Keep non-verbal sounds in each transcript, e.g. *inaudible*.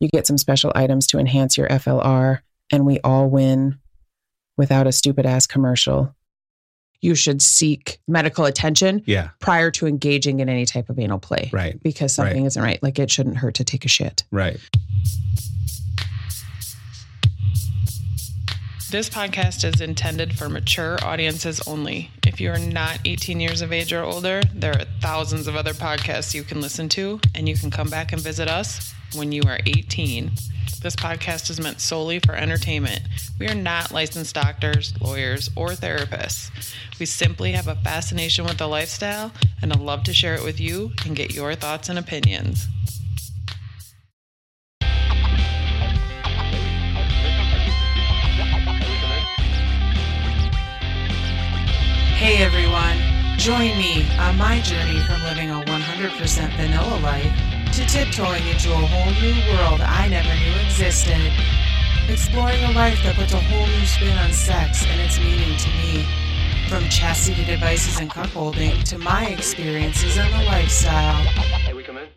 You get some special items to enhance your FLR, and we all win without a stupid ass commercial. You should seek medical attention Yeah. prior to engaging in any type of anal play. Right. Because something Right. isn't right. Like it shouldn't hurt to take a shit. Right. This podcast is intended for mature audiences only. If you are not 18 years of age or older, there are thousands of other podcasts you can listen to, and you can come back and visit us when you are 18. This podcast is meant solely for entertainment. We are not licensed doctors, lawyers, or therapists. We simply have a fascination with the lifestyle and a love to share it with you and get your thoughts and opinions. Hey everyone, join me on my journey from living a 100% vanilla life to tiptoeing into a whole new world I never knew existed. Exploring a life that puts a whole new spin on sex and its meaning to me. From chastity devices and cuckolding to my experiences and the lifestyle.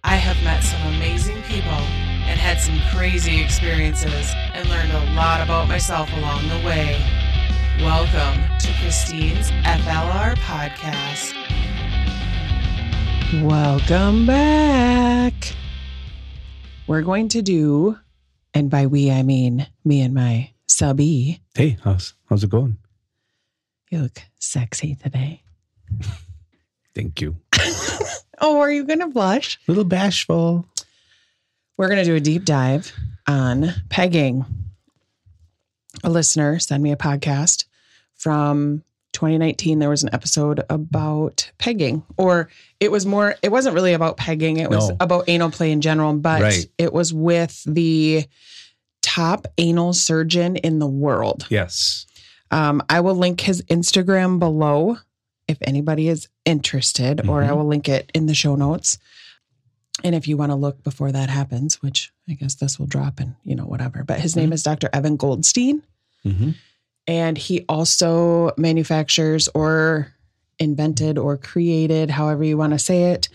I have met some amazing people and had some crazy experiences and learned a lot about myself along the way. Welcome to Christine's FLR podcast. Welcome back. We're going to do, and by we, I mean me and my subby. Hey, how's how's it going? You look sexy today. Thank you. *laughs* Oh, are you going to blush? A little bashful. We're going to do a deep dive on pegging. A listener sent me a podcast from 2019. There was an episode about pegging, or it was more, it wasn't really about pegging, it was No. about anal play in general, but Right. it was with the top anal surgeon in the world. Yes. Um, I will link his Instagram below if anybody is interested, or I Mhm. will link it in the show notes. And if you want to look before that happens, which I guess this will drop and you know, whatever. But his name is Dr. Evan Goldstein. Mm-hmm. And he also manufactures or invented or created, however you want to say it,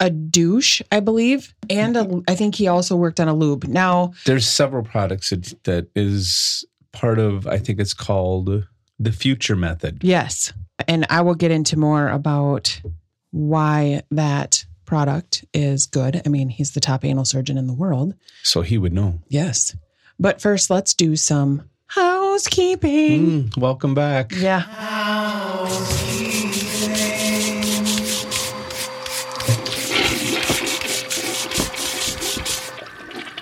a douche, I believe. And a, I think he also worked on a lube. Now, There's several products that, that is part of. I think it's called the Future Method. Yes. And I will get into more about why that product is good. I mean, he's the top anal surgeon in the world. So he would know. Yes. But first, let's do some housekeeping. Mm, welcome back. Yeah.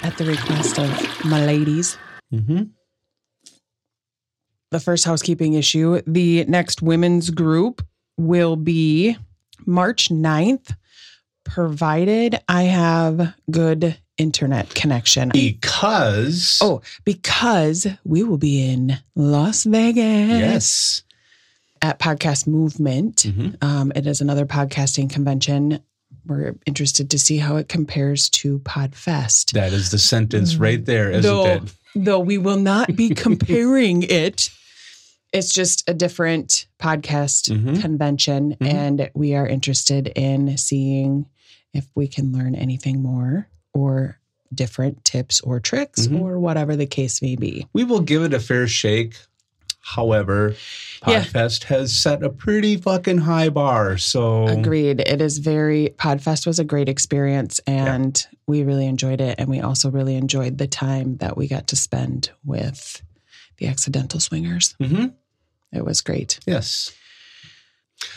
At the request of my ladies. Mm-hmm. the first housekeeping issue. The next women's group will be March 9th, provided I have good internet connection. Because Oh, because we will be in Las Vegas yes. at Podcast Movement. Mhm. Um, it is another podcasting convention. We're interested to see how it compares to Podfest. That is the sentence right there, isn't though, it? though we will not be *laughs* comparing it. It's just a different podcast Mhm. convention, Mhm. and we are interested in seeing if we can learn anything more or different tips or tricks Mhm. or whatever the case may be. We will give it a fair shake. However, Yeah. Podfest has set a pretty fucking high bar. So Agreed. It is very, Podfest was a great experience and we really enjoyed it. And we also really enjoyed the time that we got to spend with the accidental swingers. Mhm. It was great. Yes.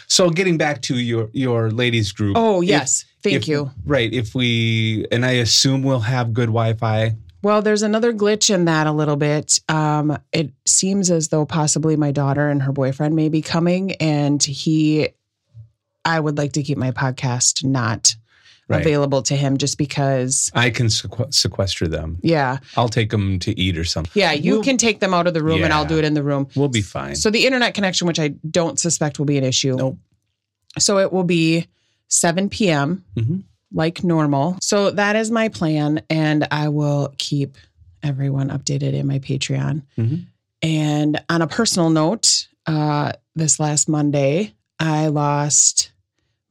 So getting back to your your ladies group. Oh, if- yes. Thank if- you. Right. If we and I assume we'll have good Wi-Fi. Well, there's another glitch in that a little bit. Um, it seems as though possibly my daughter and her boyfriend may be coming, and he, I would like to keep my podcast not Right. available to him just because I can sequester them. yeah. I'll take them to eat or something. Yeah, you We'll- can take them out of the room and I'll do it in the room. We'll be fine. So the internet connection, which I don't suspect will be an issue. Nope. So it will be 7 p.m. Mhm. like normal. So that is my plan, and I will keep everyone updated in my Patreon. Mhm. And on a personal note, uh, this last Monday, I lost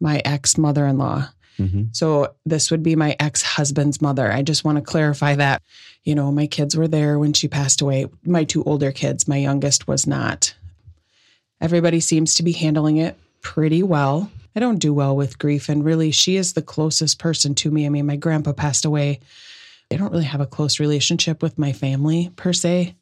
my ex mother in law. Mhm. So this would be my ex husband's mother. I just want to clarify that. You know, my kids were there when she passed away. My two older kids, my youngest was not. Everybody seems to be handling it pretty well. I don't do well with grief. And really, she is the closest person to me. I mean, my grandpa passed away. I don't really have a close relationship with my family per se.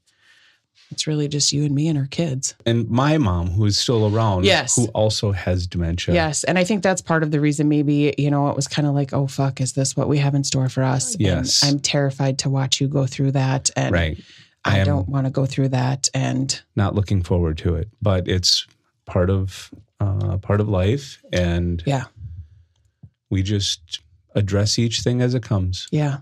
It's really just you and me and our kids. and my mom, who is still around, Yes. who also has dementia. Yes. And I think that's part of the reason maybe, you know, it was kind of like, oh, fuck, is this what we have in store for us? Yes. And I'm terrified to watch you go through that. And Right. I, I don't want to go through that. And Not looking forward to it, but it's part of uh, part of life, and yeah, we just address each thing as it comes. yeah.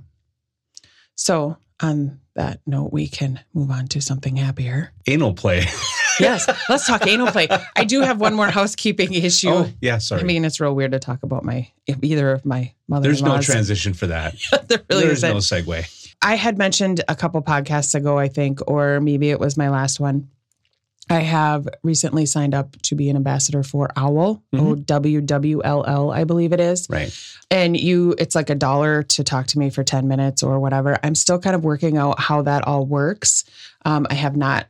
So on that note, we can move on to something happier. Anal play. *laughs* Yes. let's talk anal play. I do have one more housekeeping issue. oh, yeah. Sorry. I mean, it's real weird to talk about my either of my mother. There's no transition for that. *laughs* there really There's isn't. no segue. I had mentioned a couple podcasts ago, I think, or maybe it was my last one. I have recently signed up to be an ambassador for OWL, O W W L L, I believe it is. Right. And you, it's like a dollar to talk to me for 10 minutes or whatever. I'm still kind of working out how that all works. Um, I have not,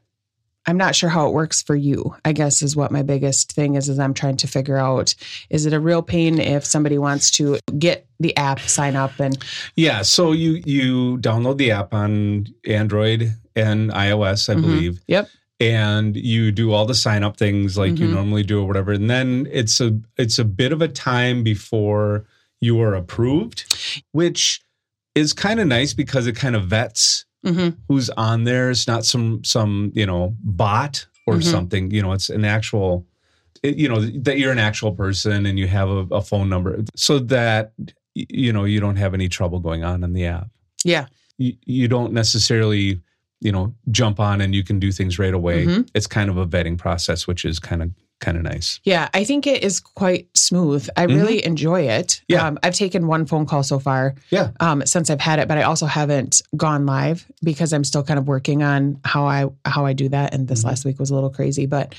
I'm not sure how it works for you, I guess is what my biggest thing is, is I'm trying to figure out, is it a real pain if somebody wants to get the app, sign up and Yeah. So you you download the app on Android and iOS, I Mhm. believe. Yep. And you do all the sign up things like you Mhm. normally do or whatever and then it's a it's a bit of a time before you are approved which is kind of nice because it kind of vets Mhm. who's on there it's not some some you know bot or Mhm. something you know it's an actual it, you know that you're an actual person and you have a, a phone number so that you know you don't have any trouble going on in the app yeah. you, you don't necessarily you know jump on and you can do things right away Mhm. it's kind of a vetting process which is kind of kind of nice Yeah, I think it is quite smooth. I really enjoy it. Mm-hmm. Yeah. Um, I've taken one phone call so far yeah um, since I've had it, but I also haven't gone live because I'm still kind of working on how I how I do that. And this Mhm. last week was a little crazy, but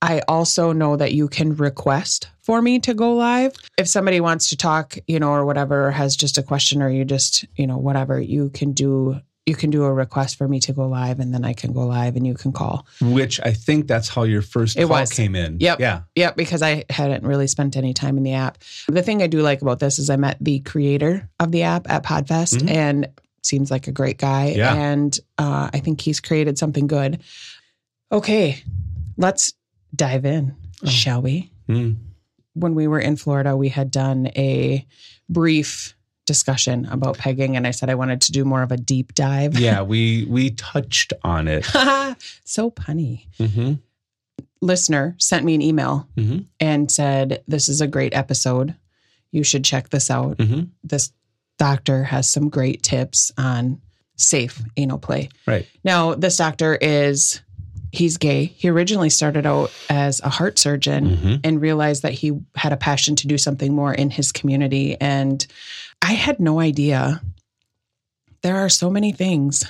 I also know that you can request for me to go live if somebody wants to talk, you know, or whatever, or has just a question, or you just, you know, whatever. You can do you can do a request for me to go live, and then I can go live, and you can call. which i think that's how your first It call was. came in Yep. yeah Yep, because I hadn't really spent any time in the app. The thing I do like about this is I met the creator of the app at Podfest Mhm. and seems like a great guy. Yeah. And uh, I think he's created something good. Okay, let's dive in, Oh. shall we? Mm. When we were in Florida, we had done a brief discussion about pegging, and I said I wanted to do more of a deep dive. yeah *laughs* we we touched on it *laughs* so punny. hmm Listener sent me an email hmm and said, This is a great episode. You should check this out. hmm This doctor has some great tips on safe anal play. right Now, this doctor is, he's gay. He originally started out as a heart surgeon hmm and realized that he had a passion to do something more in his community. And I had no idea. There are so many things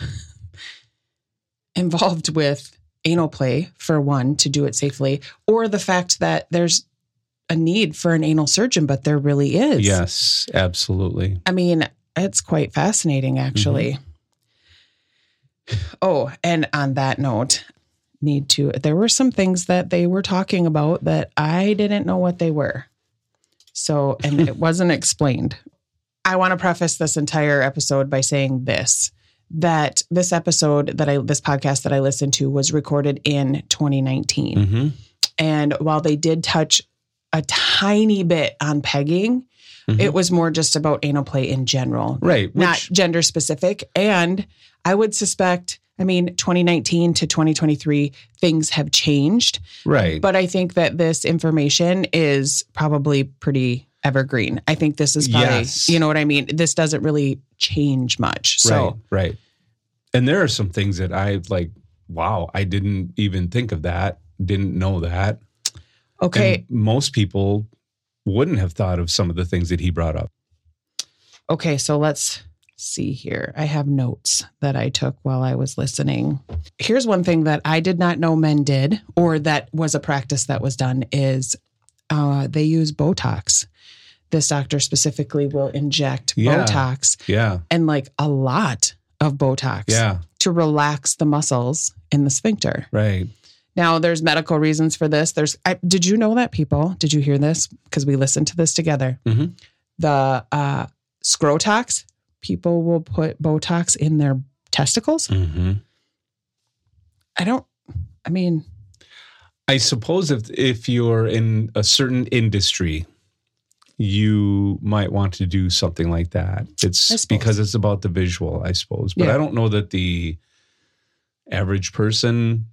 *laughs* involved with anal play, for one, to do it safely, or the fact that there's a need for an anal surgeon, but there really is. yes absolutely I mean, it's quite fascinating, actually. Mm-hmm. Oh, and on that note, need to, there were some things that they were talking about that I didn't know what they were. So, and it *laughs* wasn't explained. I want to preface this entire episode by saying this that this episode that I, this podcast that I listened to was recorded in 2019. hmm And while they did touch a tiny bit on pegging, Mhm. it was more just about anal play in general, right not which- gender specific. And I would suspect, I mean, 2019 to 2023, things have changed. right But I think that this information is probably pretty evergreen. I think this is probably, Yes. you know what I mean? This doesn't really change much. So, right, right. And there are some things that I like, wow, I didn't even think of that, didn't know that. okay. And most people wouldn't have thought of some of the things that he brought up. Okay, so let's see here. I have notes that I took while I was listening. Here's one thing that I did not know men did, or that was a practice that was done, is uh, they use Botox. This doctor specifically will inject Yeah. Botox Yeah. and like a lot of Botox Yeah. to relax the muscles in the sphincter. Right. Now, there's medical reasons for this. There's, I, did you know that people? Did you hear this? Because we listened to this together. Mhm. The uh, scrotox, people will put Botox in their testicles. hmm I don't. I mean, I suppose if if you're in a certain industry, you might want to do something like that. It's because it's about the visual, I suppose. But Yeah. I don't know that the average person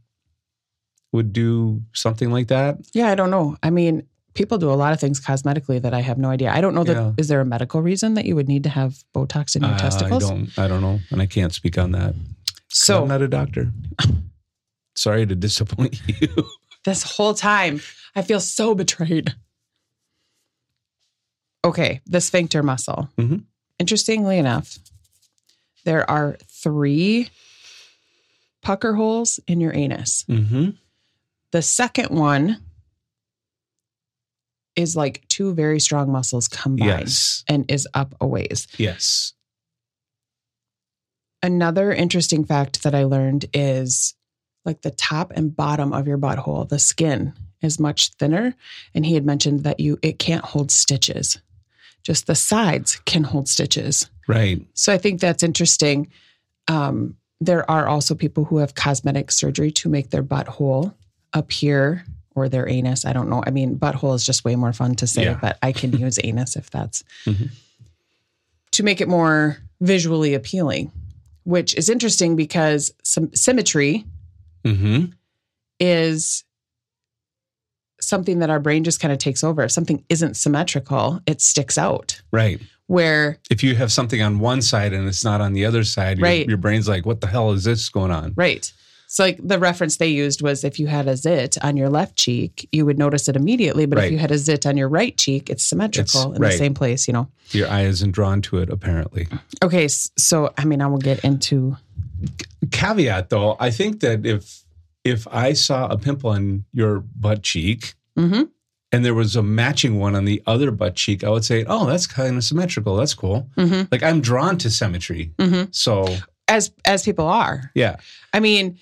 would do something like that. yeah, I don't know. I mean, people do a lot of things cosmetically that I have no idea. I don't know that. Yeah. Is there a medical reason that you would need to have Botox in your Uh, testicles? I don't. I don't know, and I can't speak on that. So I'm not a doctor. Sorry to disappoint *laughs* you. this whole time. I feel so betrayed. Okay, the sphincter muscle. Mhm. Interestingly enough, there are three pucker holes in your anus. hmm The second one is like two very strong muscles combined Yes. and is up a ways. Yes. Another interesting fact that I learned is like the top and bottom of your butthole, the skin is much thinner. And he had mentioned that you it can't hold stitches. Just the sides can hold stitches. Right. So I think that's interesting. Um, there are also people who have cosmetic surgery to make their butthole appear or their anus. I don't know. I mean, butthole is just way more fun to say, Yeah. but I can *laughs* use anus if that's Mhm. to make it more visually appealing, which is interesting because some symmetry hmm is something that our brain just kind of takes over. If something isn't symmetrical, it sticks out. Right. Where if you have something on one side and it's not on the other side, Right. your brain's like, what the hell is this going on? Right. So like the reference they used was if you had a zit on your left cheek, you would notice it immediately. But if you had a zit on your right cheek, it's symmetrical It's- in the same place, you know. Your eye isn't drawn to it, apparently. Okay, so I mean I will get into Caveat though, I think that if if I saw a pimple on your butt cheek Mhm. and there was a matching one on the other butt cheek, I would say, Oh, that's kind of symmetrical. That's cool. Mhm. Like I'm drawn to symmetry. Mhm. So as as people are. yeah. I mean,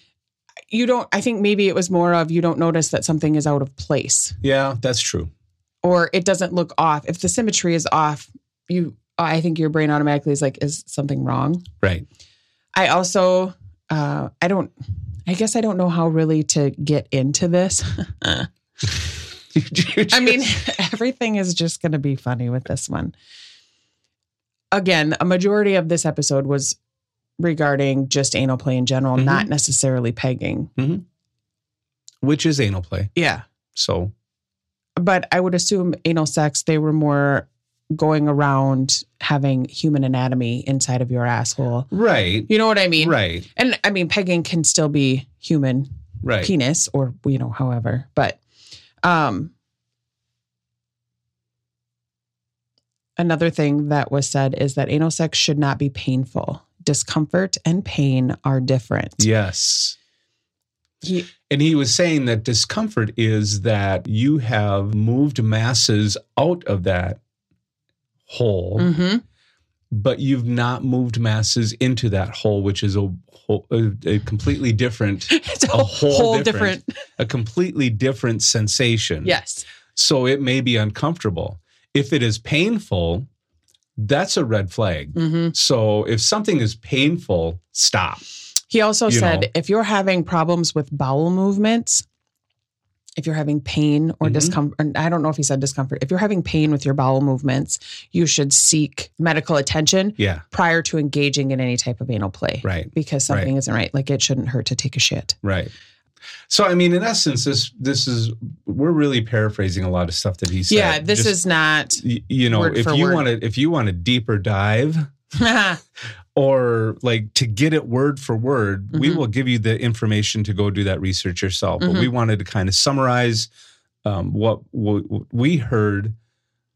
you don't I think maybe it was more of you don't notice that something is out of place Yeah, that's true. or it doesn't look off. If the symmetry is off, you I think your brain automatically is like is something wrong? Right. I also, uh, I don't, I guess I don't know how really to get into this. I mean, *laughs* *laughs* everything is just going to be funny with this one. Again, a majority of this episode was regarding just anal play in general, Mhm. not necessarily pegging. which is anal play. Yeah. So But I would assume anal sex, they were more going around having human anatomy inside of your asshole. right. You know what I mean? Right. And I mean, pegging can still be human Right. penis or you know however but um another thing that was said is that anal sex should not be painful discomfort and pain are different Yes. he, And he was saying that discomfort is that you have moved masses out of that hole, Mhm. but you've not moved masses into that hole, which is a, a, a completely different, *laughs* it's a, a whole, whole different, different, a completely different sensation. yes So it may be uncomfortable. If it is painful, that's a red flag. hmm So if something is painful, stop. he also You said know. if you're having problems with bowel movements if you're having pain or Mhm. discomfort, I don't know if he said discomfort. If you're having pain with your bowel movements, you should seek medical attention Yeah. prior to engaging in any type of anal play. Right. Because something isn't right. Like it shouldn't hurt to take a shit. Right. So I mean, in essence, this this is we're really paraphrasing a lot of stuff that he said. Yeah, this Just, is not. y- you know, if you want to if you want a deeper dive *laughs* or like to get it word for word, we Mhm. will give you the information to go do that research yourself. But Mhm. we wanted to kind of summarize um, what, what we heard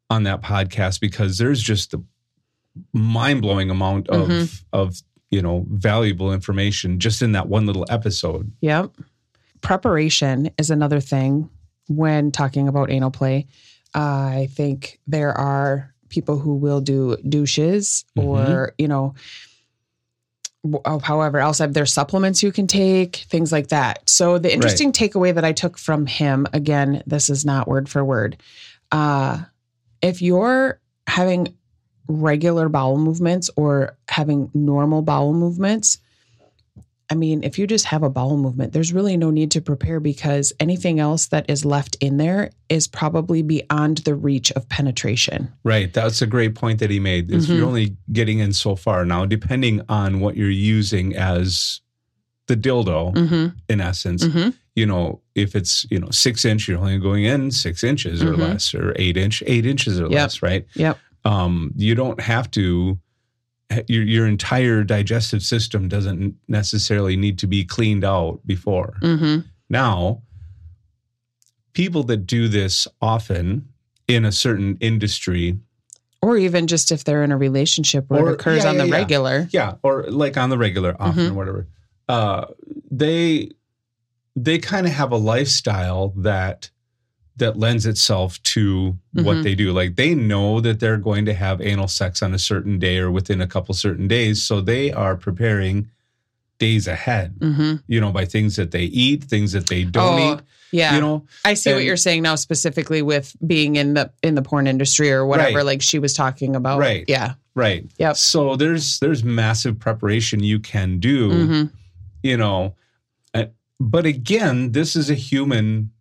on that podcast because there's just a mind blowing amount of Mhm. of you know valuable information just in that one little episode. Yep. Preparation is another thing when talking about anal play. I think there are people who will do douches or, you know, however else have their supplements you can take, things like that. So the interesting takeaway that I took from him, again, this is not word for word. Uh, if you're having regular bowel movements or having normal bowel movements, I mean, if you just have a bowel movement, there's really no need to prepare because anything else that is left in there is probably beyond the reach of penetration. Right. That's a great point that he made. Is Mhm. You're only getting in so far. Now, depending on what you're using as the dildo, Mm-hmm. in essence, Mm-hmm. you know, if it's, you know, six inch, you're only going in six inches or Mhm. less, or eight inch, eight inches or Yep. less, right? Yep. Um, you don't have to, your, your entire digestive system doesn't necessarily need to be cleaned out before. Mm-hmm. Now, people that do this often in a certain industry, Or even just if they're in a relationship where Or- it occurs yeah, on yeah, the yeah. regular. yeah, or like on the regular, often Mhm. whatever, uh, they they kind of have a lifestyle that that lends itself to what Mhm. they do. Like they know that they're going to have anal sex on a certain day or within a couple certain days, so they are preparing days ahead. Mm-hmm. You know, by things that they eat, things that they don't Oh, eat. Yeah. You know, I see what you're saying now specifically with being in the in the porn industry or whatever Right. like she was talking about. Right. Yeah. right? Yep. So there's there's massive preparation you can do. Mhm. you know uh, but again this is a human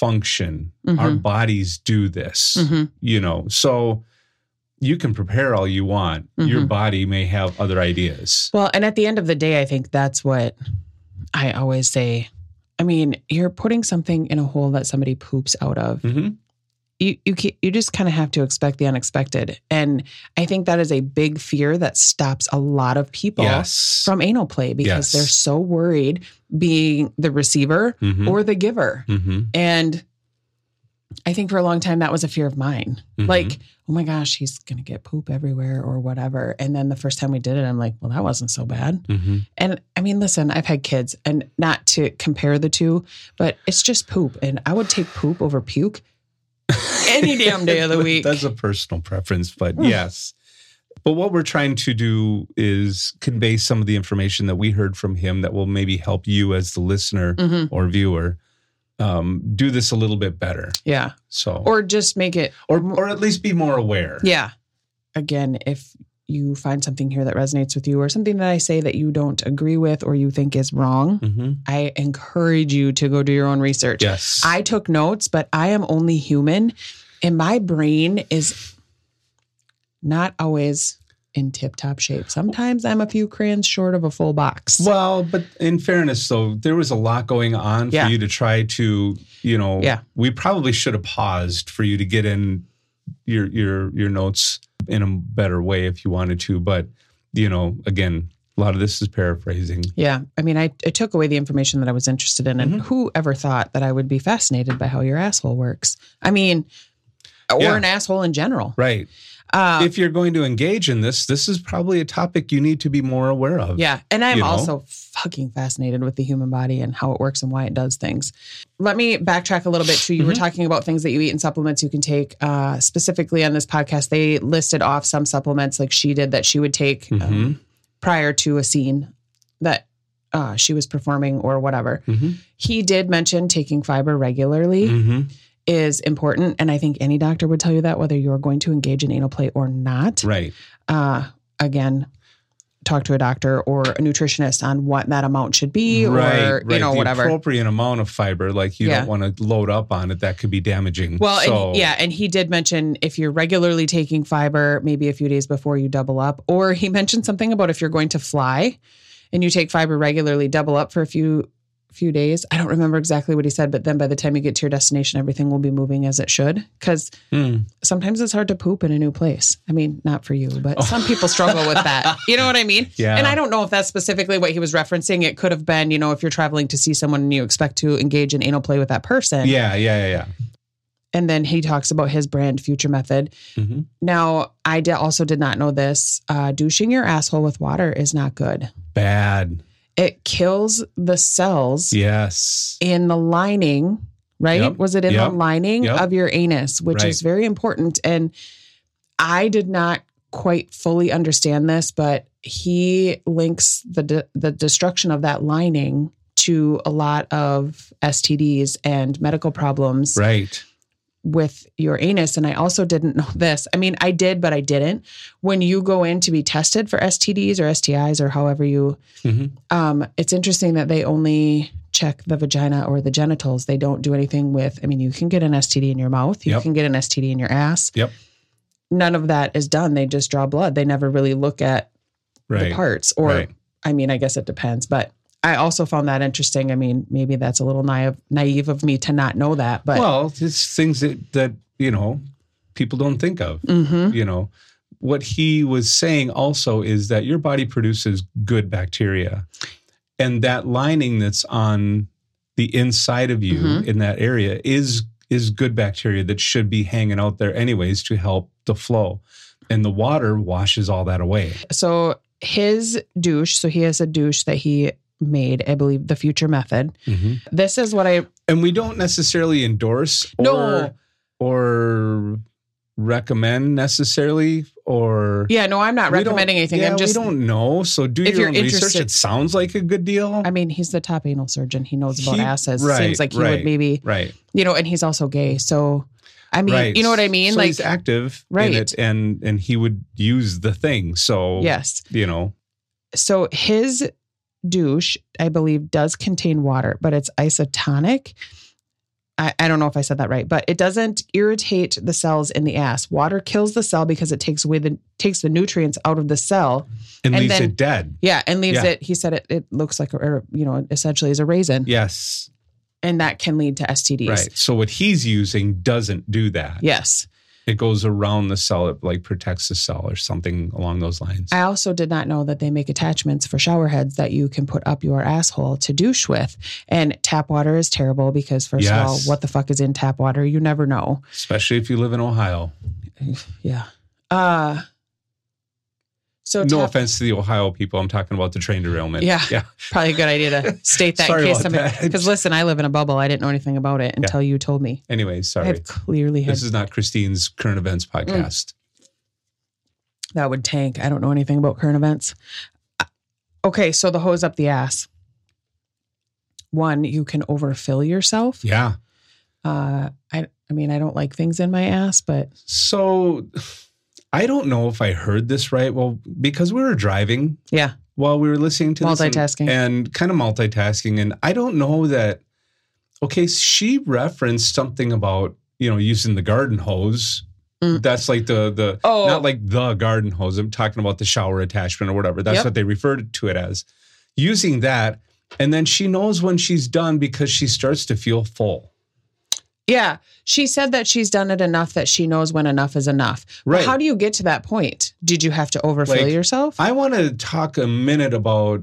function our Mhm. bodies do this Mhm. you know so you can prepare all you want your Mhm. body may have other ideas Well, and at the end of the day, I think that's what I always say. I mean, you're putting something in a hole that somebody poops out of. You you you just kind of have to expect the unexpected, and I think that is a big fear that stops a lot of people yes from anal play because Yes. they're so worried being the receiver Mhm. or the giver, Mhm. and I think for a long time that was a fear of mine. Mhm. Like, oh my gosh, he's gonna get poop everywhere or whatever. And then the first time we did it, I'm like, well, that wasn't so bad. Mhm. And I mean, listen, I've had kids, and not to compare the two, but it's just poop. And I would take poop over puke *laughs* any damn day of the week. that's a personal preference but yes but what we're trying to do is convey some of the information that we heard from him that will maybe help you as the listener Mhm. or viewer um, do this a little bit better Yeah. so Or just make it, or or at least be more aware. yeah. Again, if you find something here that resonates with you or something that I say that you don't agree with or you think is wrong, hmm I encourage you to go do your own research. Yes. I took notes, but I am only human and my brain is not always in tip top shape. Sometimes I'm a few crayons short of a full box. well, but in fairness, though, there was a lot going on for you to try to, you know, Yeah. we probably should have paused for you to get in your your your notes in a better way if you wanted to. But you know, again, a lot of this is paraphrasing. Yeah. I mean, I, I took away the information that I was interested in. And Mhm. who ever thought that I would be fascinated by how your asshole works? I mean, or Yeah. an asshole in general. Right. Uh, if you're going to engage in this, this is probably a topic you need to be more aware of. yeah. And I'm you know? also fucking fascinated with the human body and how it works and why it does things. Let me backtrack a little bit too. You were Mhm. talking about things that you eat and supplements you can take. Uh, specifically on this podcast, they listed off some supplements like she did that she would take um, Mhm. prior to a scene that uh, she was performing or whatever. Mhm. He did mention taking fiber regularly. Is important. And I think any doctor would tell you that, whether you're going to engage in anal play or not. Right. Uh, again, talk to a doctor or a nutritionist on what that amount should be or, you know, the whatever. appropriate amount of fiber. Like you Yeah. don't want to load up on it. That could be damaging. well, so, and, yeah, and he did mention if you're regularly taking fiber, maybe a few days before you double up, or he mentioned something about if you're going to fly and you take fiber regularly, double up for a few few days. I don't remember exactly what he said, but then by the time you get to your destination, everything will be moving as it should. Because Hmm. sometimes it's hard to poop in a new place. I mean, not for you, but some people struggle with that. You know what I mean? *laughs* Yeah. And I don't know if that's specifically what he was referencing. It could have been, you know, if you're traveling to see someone and you expect to engage in anal play with that person. Yeah, yeah, yeah, yeah. And then he talks about his brand, Future Method. yeah. hmm Now, I also did not know this. Uh, douching your asshole with water is not good. Bad. It kills the cells Yes. in the lining, right? Yep. Was it in Yep. the lining Yep. of your anus, which Right. is very important. And I did not quite fully understand this, but he links the de- the destruction of that lining to a lot of STDs and medical problems Right. With your anus. And I also didn't know *laughs* this. I mean, I did, but I didn't. When you go in to be tested for STDs or STIs or however you hmm um, it's interesting that they only check the vagina or the genitals. They don't do anything with, I mean, you can get an STD in your mouth, you Yep. can get an STD in your ass. Yep. None of that is done. They just draw blood. They never really look at Right. the parts. Or, Right. I mean, I guess it depends. But I also found that interesting. I mean, maybe that's a little naive, naive of me to not know that. But well, it's things that that you know people don't think of. Mhm. You know, what he was saying also is that your body produces good bacteria, and that lining that's on the inside of you Mhm. in that area is is good bacteria that should be hanging out there anyways to help the flow, and the water washes all that away. so his douche, so he has a douche that he made, I believe, the future method. Mm-hmm. This is what I and we don't necessarily endorse or No. or recommend necessarily or Yeah, no, I'm not recommending anything. Yeah, I'm just we don't know. So do your own research. It sounds like a good deal. I mean, he's the top anal surgeon. He knows about He- asses. right, Seems like he right. would maybe, right. you know, and he's also gay. So, I mean, right. you know what I mean? So like, he's active Right. in it and and he would use the thing. So yes. you know. So his douche, I believe, does contain water, but it's isotonic. I, I don't know if I said that right, but it doesn't irritate the cells in the ass. Water kills the cell because it takes away the takes the nutrients out of the cell. And, And leaves then- it dead. Yeah, and leaves Yeah. it. He said it. It looks like, a, or, you know, essentially is a raisin, Yes. and that can lead to STDs. Right. So what he's using doesn't do that. Yes. It goes around the cell. It like protects the cell or something along those lines. I also did not know that they make attachments for shower heads that you can put up your asshole to douche with. And tap water is terrible because, first of all, what the fuck is in tap water? You never know. Especially if you live in Ohio. *laughs* Yeah. Uh, so no offense to the Ohio people. I'm talking about the train derailment. Yeah. Yeah. *laughs* probably a good idea to state that in case somebody. Because listen, I live in a bubble. I didn't know anything about it until you told me. Anyways, sorry. I've clearly This is not Christine's current events podcast. that would tank. I don't know anything about current events. Uh, Okay, so the hose up the ass. One, you can overfill yourself. Yeah. Uh, I, I mean, I don't like things in my ass, but So I don't know if I heard this right. Well, because we were driving yeah, while we were listening to this and- Multitasking. and, kind of multitasking. And I don't know that. Okay, she referenced something about you know using the garden hose. Mm. That's like the the Oh. not like the garden hose. I'm talking about the shower attachment or whatever. That's Yep. what they referred to it as. Using that, and then she knows when she's done because she starts to feel full. Yeah. She said that she's done it enough that she knows when enough is enough. But Right. how do you get to that point? Did you have to overfill Like, yourself? I want to talk a minute about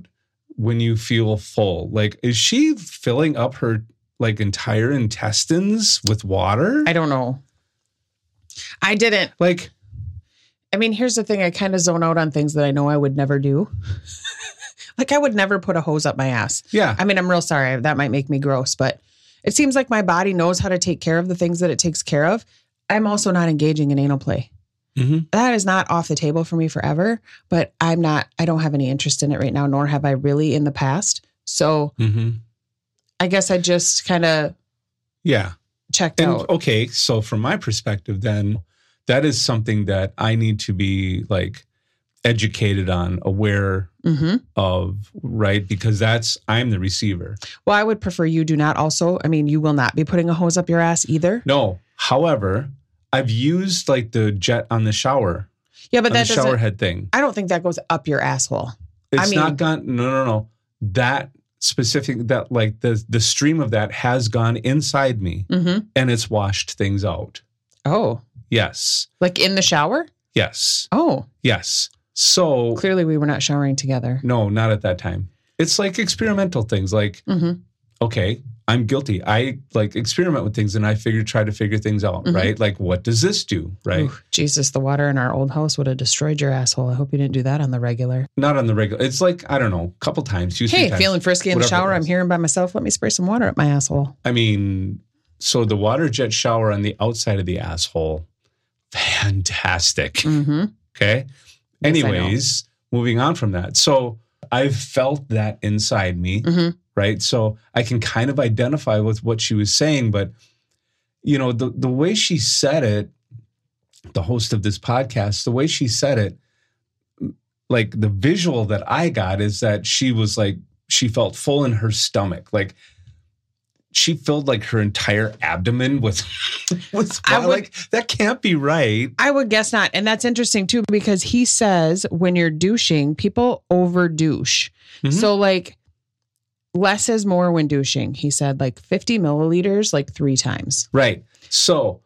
when you feel full. Like, is she filling up her like entire intestines with water? I don't know. I didn't. like, I mean, here's the thing I kind of zone out on things that I know I would never do. *laughs* like, I would never put a hose up my ass. yeah, I mean, I'm real sorry. That might make me gross, but it seems like my body knows how to take care of the things that it takes care of. I'm also not engaging in anal play. Mhm. That is not off the table for me forever, but I'm not, I don't have any interest in it right now, nor have I really in the past. So hmm I guess I just kind of yeah. checked And out. okay, so from my perspective, then that is something that I need to be like educated on, aware hmm of, right? Because that's I'm the receiver. Well, I would prefer you do not also. I mean, you will not be putting a hose up your ass either. No, however, I've used like the jet on the shower, Yeah, but on the shower head thing. I don't think that goes up your asshole. It's mean- not gone. No, no, no. That specific that like the the stream of that has gone inside me Mm-hmm. and it's washed things out. Oh, Yes. like in the shower? Yes. Oh, Yes. So clearly we were not showering together. no, not at that time. It's like experimental things like Mm-hmm. okay, I'm guilty. I like experiment with things and I figure try to figure things out, Mhm. right? Like what does this do, right? Jesus, the water in our old house would have destroyed your asshole. I hope you didn't do that on the regular. Not on the regular. It's like I don't know, a couple times, two, Hey, times. feeling frisky in the shower. I'm here by myself. Let me spray some water up my asshole. I mean, so the water jet shower on the outside of the asshole, fantastic. Mm-hmm. Okay. Yes, Anyways, moving on from that. So I've felt that inside me, Mhm. right? So I can kind of identify with what she was saying, but you know, the the way she said it, the host of this podcast, the way she said it, like the visual that I got is that she was like she felt full in her stomach. Like she filled like her entire abdomen with *laughs* with I would- like that can't be right. I would guess not. And that's interesting too, because he says when you're douching, people over douche. Mhm. So, like, less is more when douching. He said like 50 milliliters, like three times. Right. So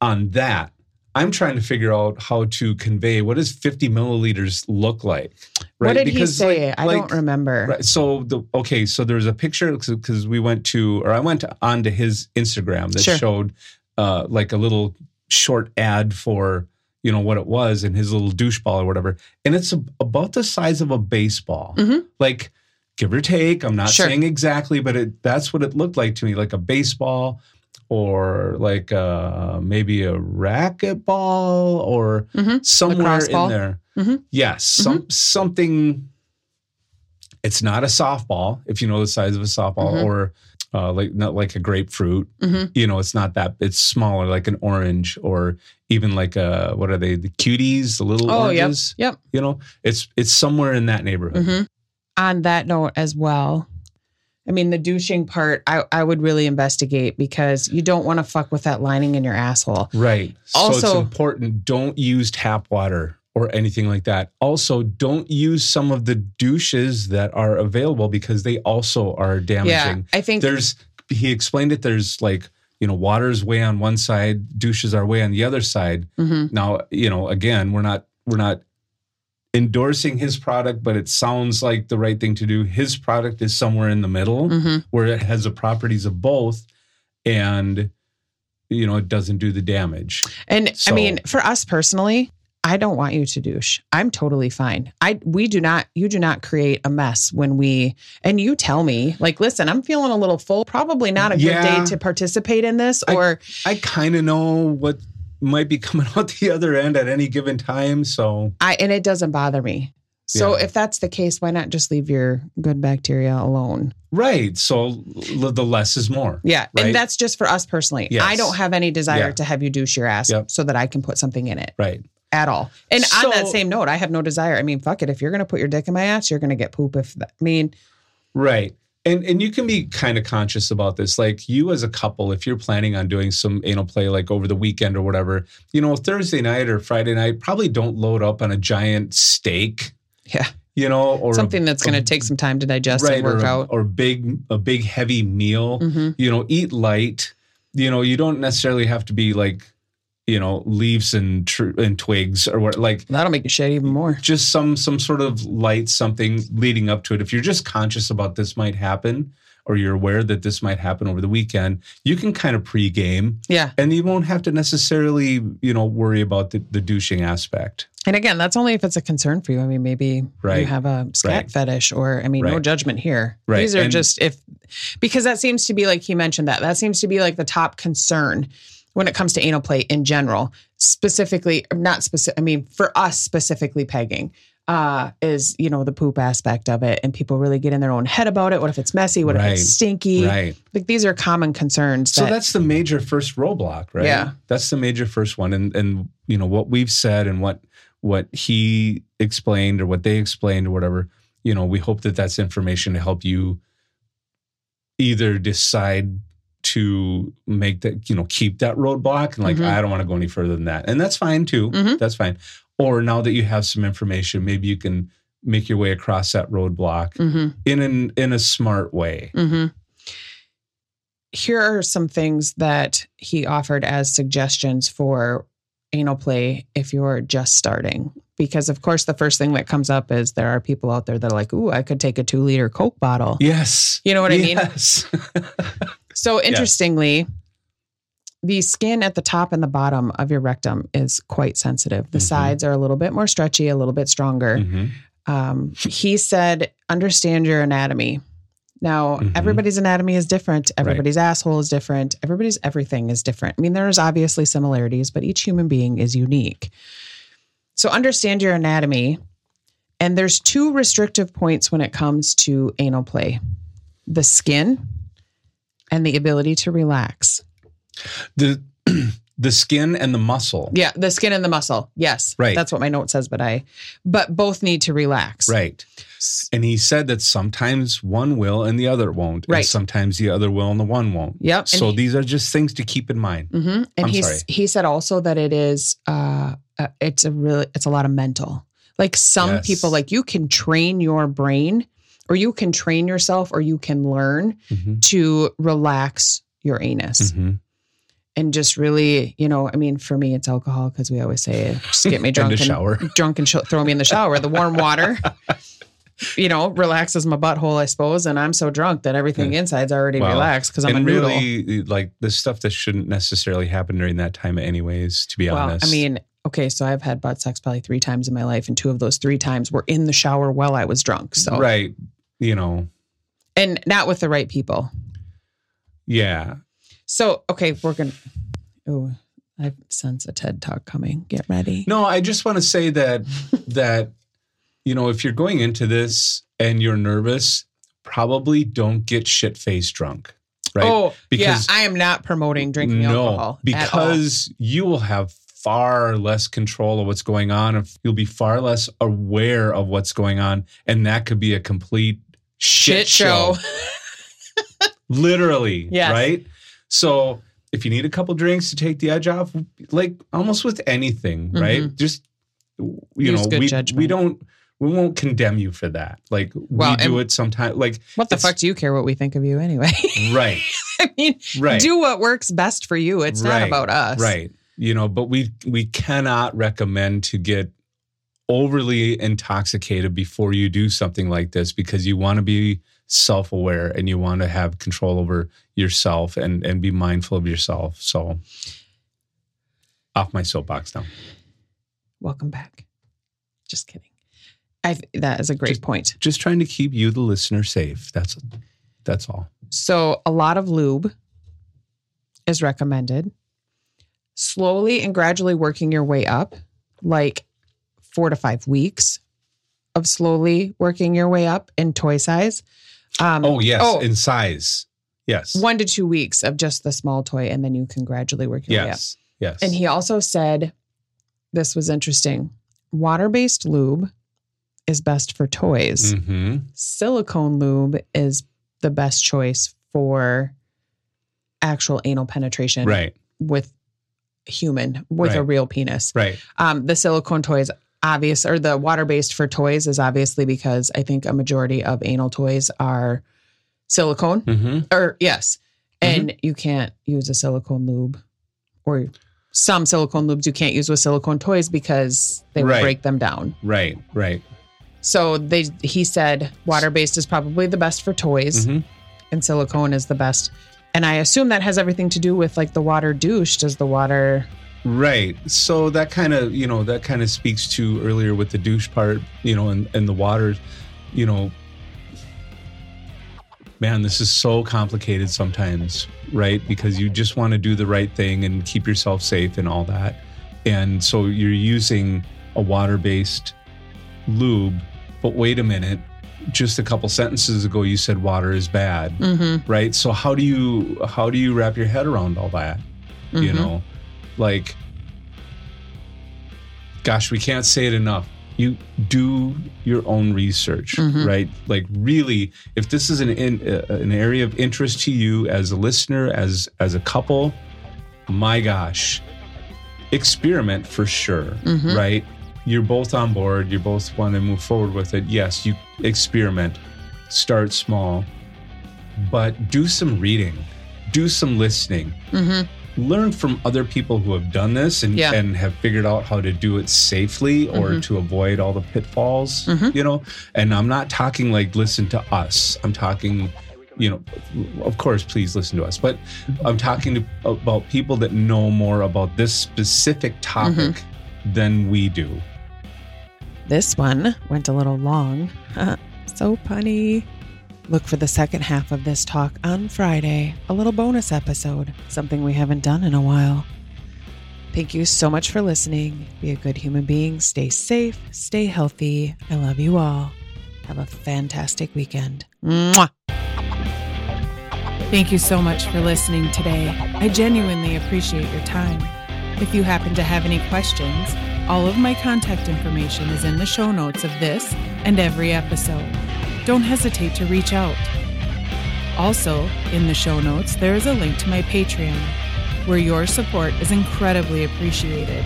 on that, I'm trying to figure out how to convey what does 50 milliliters look like. Right. What did he say? like- I don't remember. Right. So the okay, so there's a picture because we went to or I went to, onto his Instagram that Sure. showed uh like a little short ad for you know what it was and his little douche ball or whatever. And it's a, about the size of a baseball. Mhm. Like give or take. I'm not Sure. saying exactly, but it that's what it looked like to me, like a baseball or like uh maybe a racquetball or Mhm. somewhere in there. Mhm. Yes, some something. It's not a softball, if you know the size of a softball, Mhm. or uh, like not like a grapefruit. Mhm. You know, it's not that. It's smaller, like an orange, or even like a what are they? The cuties, the little Oh, yep. oranges. Yep. You know, it's it's somewhere in that neighborhood. On that note, as well, I mean, the douching part, I, I would really investigate because you don't want to fuck with that lining in your asshole. Right. so it's Also- important. Don't use tap water or anything like that. Also, don't use some of the douches that are available because they also are damaging. Yeah. I think there's he explained it there's like you know water's way on one side douches are way on the other side Mhm. now you know again we're not we're not endorsing his product but it sounds like the right thing to do his product is somewhere in the middle Mhm. where it has the properties of both and you know it doesn't do the damage And I mean, for us personally, I don't want you to douche. I'm totally fine. I we do not you do not create a mess when we and you tell me like, listen, I'm feeling a little full. Probably not a good day to participate in this. I- Or i kind of know what might be *laughs* coming out the other end at any given time so I and it doesn't bother me. So Yeah. if that's the case, why not just leave your good bacteria alone? right so l- the less is more Yeah. Right. And that's just for us personally. Yes. I don't have any desire Yeah. to have you douche your ass Yep. so that I can put something in it right at all. And on that same note, I have no desire. I mean, fuck it. If you're going to put your dick in my ass, you're going to get poop. If that, I mean, Right. And and you can be kind of conscious about this. Like you as a couple, if you're planning on doing some anal play like over the weekend or whatever, you know, Thursday night or Friday night, probably don't load up on a giant steak, yeah, you know, or something that's going to take some time to digest right and work or, out. or big a big heavy meal. hmm You know, eat light. You know, you don't necessarily have to be like, you know, leaves and tr- and twigs or what like That'll make you shit even more. just some some sort of light something leading up to it if you're just conscious about this might happen or you're aware that this might happen over the weekend you can kind of pre-game Yeah. and you won't have to necessarily you know worry about the, the douching aspect And again, that's only if it's a concern for you. I mean, maybe you have a scat Right. fetish or, I mean, no judgment here. Right. These are And- just if, because that seems to be like he mentioned that. That seems to be like the top concern when it comes to anal play in general, specifically, not specific, I mean, for us specifically pegging. Uh, is you know the poop aspect of it, and people really get in their own head about it. What if it's messy? What if it's stinky? right Like these are common concerns. so that's the major first roadblock right Yeah. that's the major first one and and you know what we've said and what what he explained or what they explained or whatever you know we hope that that's information to help you either decide to make that you know keep that roadblock and like Mhm. i don't want to go any further than that and that's fine too Mhm. that's fine or now that you have some information maybe you can make your way across that roadblock Mm-hmm. in an in a smart way. Mm-hmm. Here are some things that he offered as suggestions for anal play if you're just starting. Because, of course, the first thing that comes up is there are people out there that are like, ooh, I could take a two liter Coke bottle. Yes. You know what I mean? *laughs* So, interestingly, the skin at the top and the bottom of your rectum is quite sensitive. The Mhm. sides are a little bit more stretchy, a little bit stronger. Mhm. Um, he said, understand your anatomy. Now, Mhm. everybody's anatomy is different. Everybody's asshole is different. Everybody's everything is different. I mean, there's obviously similarities, but each human being is unique. So, understand your anatomy. And there's two restrictive points when it comes to anal play the skin and the ability to relax. The *clears throat* the skin and the muscle. Yeah, the skin and the muscle. Yes. Right. That's what my note says, but I, but both need to relax. Right. And he said that sometimes one will and the other won't. Right. And sometimes the other will and the one won't. Yep. So he- these are just things to keep in mind. hmm And I'm he's sorry. he said also that it is uh, uh it's a really it's a lot of mental. Like some Yes. people like you can train your brain or you can train yourself or you can learn Mhm. to relax your anus Mhm. and just really, you know, I mean for me it's alcohol because we always say just get me *laughs* drunk And shower. *laughs* drunk and sh- throw me in the shower. The warm water *laughs* you know, relaxes my butthole, I suppose, and I'm so drunk that everything inside's already relaxed because I'm a noodle. really, like the stuff that shouldn't necessarily happen during that time, anyways. To be Well, honest, I mean, okay, so I've had butt sex probably three times in my life, and two of those three times were in the shower while I was drunk. So, right? You know, and not with the right people. yeah. So, okay, we're gonna. Oh, I sense a TED talk coming. Get ready. No, I just want to say that *laughs* that you know, if you're going into this and you're nervous, probably don't get shit faced drunk, right? Oh, Because- yeah, I am not promoting drinking no, alcohol because you will have far less control of what's going on. If you'll be far less aware of what's going on, and that could be a complete shit, shit show. *laughs* literally Yes. right so if you need a couple drinks to take the edge off like almost with anything right just you Mm-hmm. Use know we, judgment. we don't we won't condemn you for that like Well, we do it sometimes like what the fuck do you care what we think of you anyway? *laughs* right I mean, right do what works best for you. It's not about us. right you know but we we cannot recommend to get overly intoxicated before you do something like this because you want to be self-aware and you want to have control over yourself and and be mindful of yourself so off my soapbox now Welcome back. Just kidding. I that is a great Just- point. just trying to keep you the listener safe that's that's all So, a lot of lube is recommended. Slowly and gradually working your way up, like four to five weeks of slowly working your way up in toy size. Um, oh yes oh. in size yes one to two weeks of just the small toy, and then you can gradually work your way up. yes yes And he also said this was interesting water based lube is best for toys. hmm silicone lube is the best choice for actual anal penetration right with human with a real penis. right Um, the silicone toys obvious or the water based for toys is obviously because I think a majority of anal toys are silicone hmm or yes, and you can't use a silicone lube or some silicone lubes you can't use with silicone toys because they Right. break them down. right right So they he said water based is probably the best for toys Mhm. and silicone is the best. And I assume that has everything to do with like the water douche. Does the water Right. So that kind of, you know, that kind of speaks to earlier with the douche part, you know, and, and the water, you know, man, this is so complicated sometimes, right? Because you just want to do the right thing and keep yourself safe and all that. And so you're using a water based lube, but wait a minute. Just a couple sentences ago, you said water is bad, mm-hmm, right? So how do you how do you wrap your head around all that? you Mhm. know like gosh we can't say it enough you do your own research Mhm. right like really if this is an in, uh, an area of interest to you as a listener as as a couple my gosh experiment for sure Mhm. right you're both on board, you both want to move forward with it, yes, you experiment, start small, but do some reading, do some listening. Learn from other people who have done this and, Yeah. and have figured out how to do it safely or mm-hmm. to avoid all the pitfalls, mm-hmm. you know? And I'm not talking like listen to us. I'm talking, you know, of course, please listen to us, but I'm talking to, about people that know more about this specific topic mm-hmm. than we do. This one went a little long. *laughs* so punny. Look for the second half of this talk on Friday, a little bonus episode, something we haven't done in a while. Thank you so much for listening. Be a good human being. Stay safe. Stay healthy. I love you all. Have a fantastic weekend. Mwah. Thank you so much for listening today. I genuinely appreciate your time. If you happen to have any questions, all of my contact information is in the show notes of this and every episode. Don't hesitate to reach out. Also, in the show notes, there is a link to my Patreon, where your support is incredibly appreciated.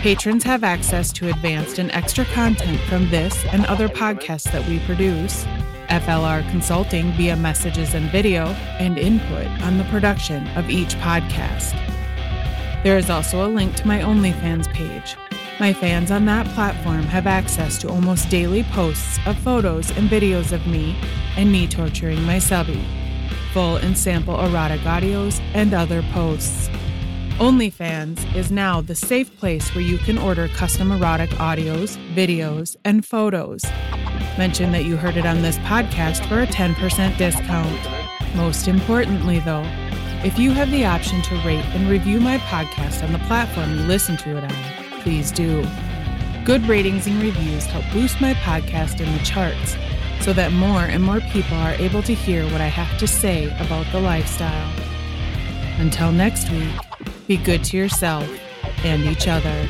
Patrons have access to advanced and extra content from this and other podcasts that we produce, FLR consulting via messages and video, and input on the production of each podcast. There is also a link to my OnlyFans page. My fans on that platform have access to almost daily posts of photos and videos of me and me torturing my subby, full and sample erotic audios, and other posts. OnlyFans is now the safe place where you can order custom erotic audios, videos, and photos. Mention that you heard it on this podcast for a 10% discount. Most importantly, though, if you have the option to rate and review my podcast on the platform you listen to it on, please do. Good ratings and reviews help boost my podcast in the charts so that more and more people are able to hear what I have to say about the lifestyle. Until next week, be good to yourself and each other.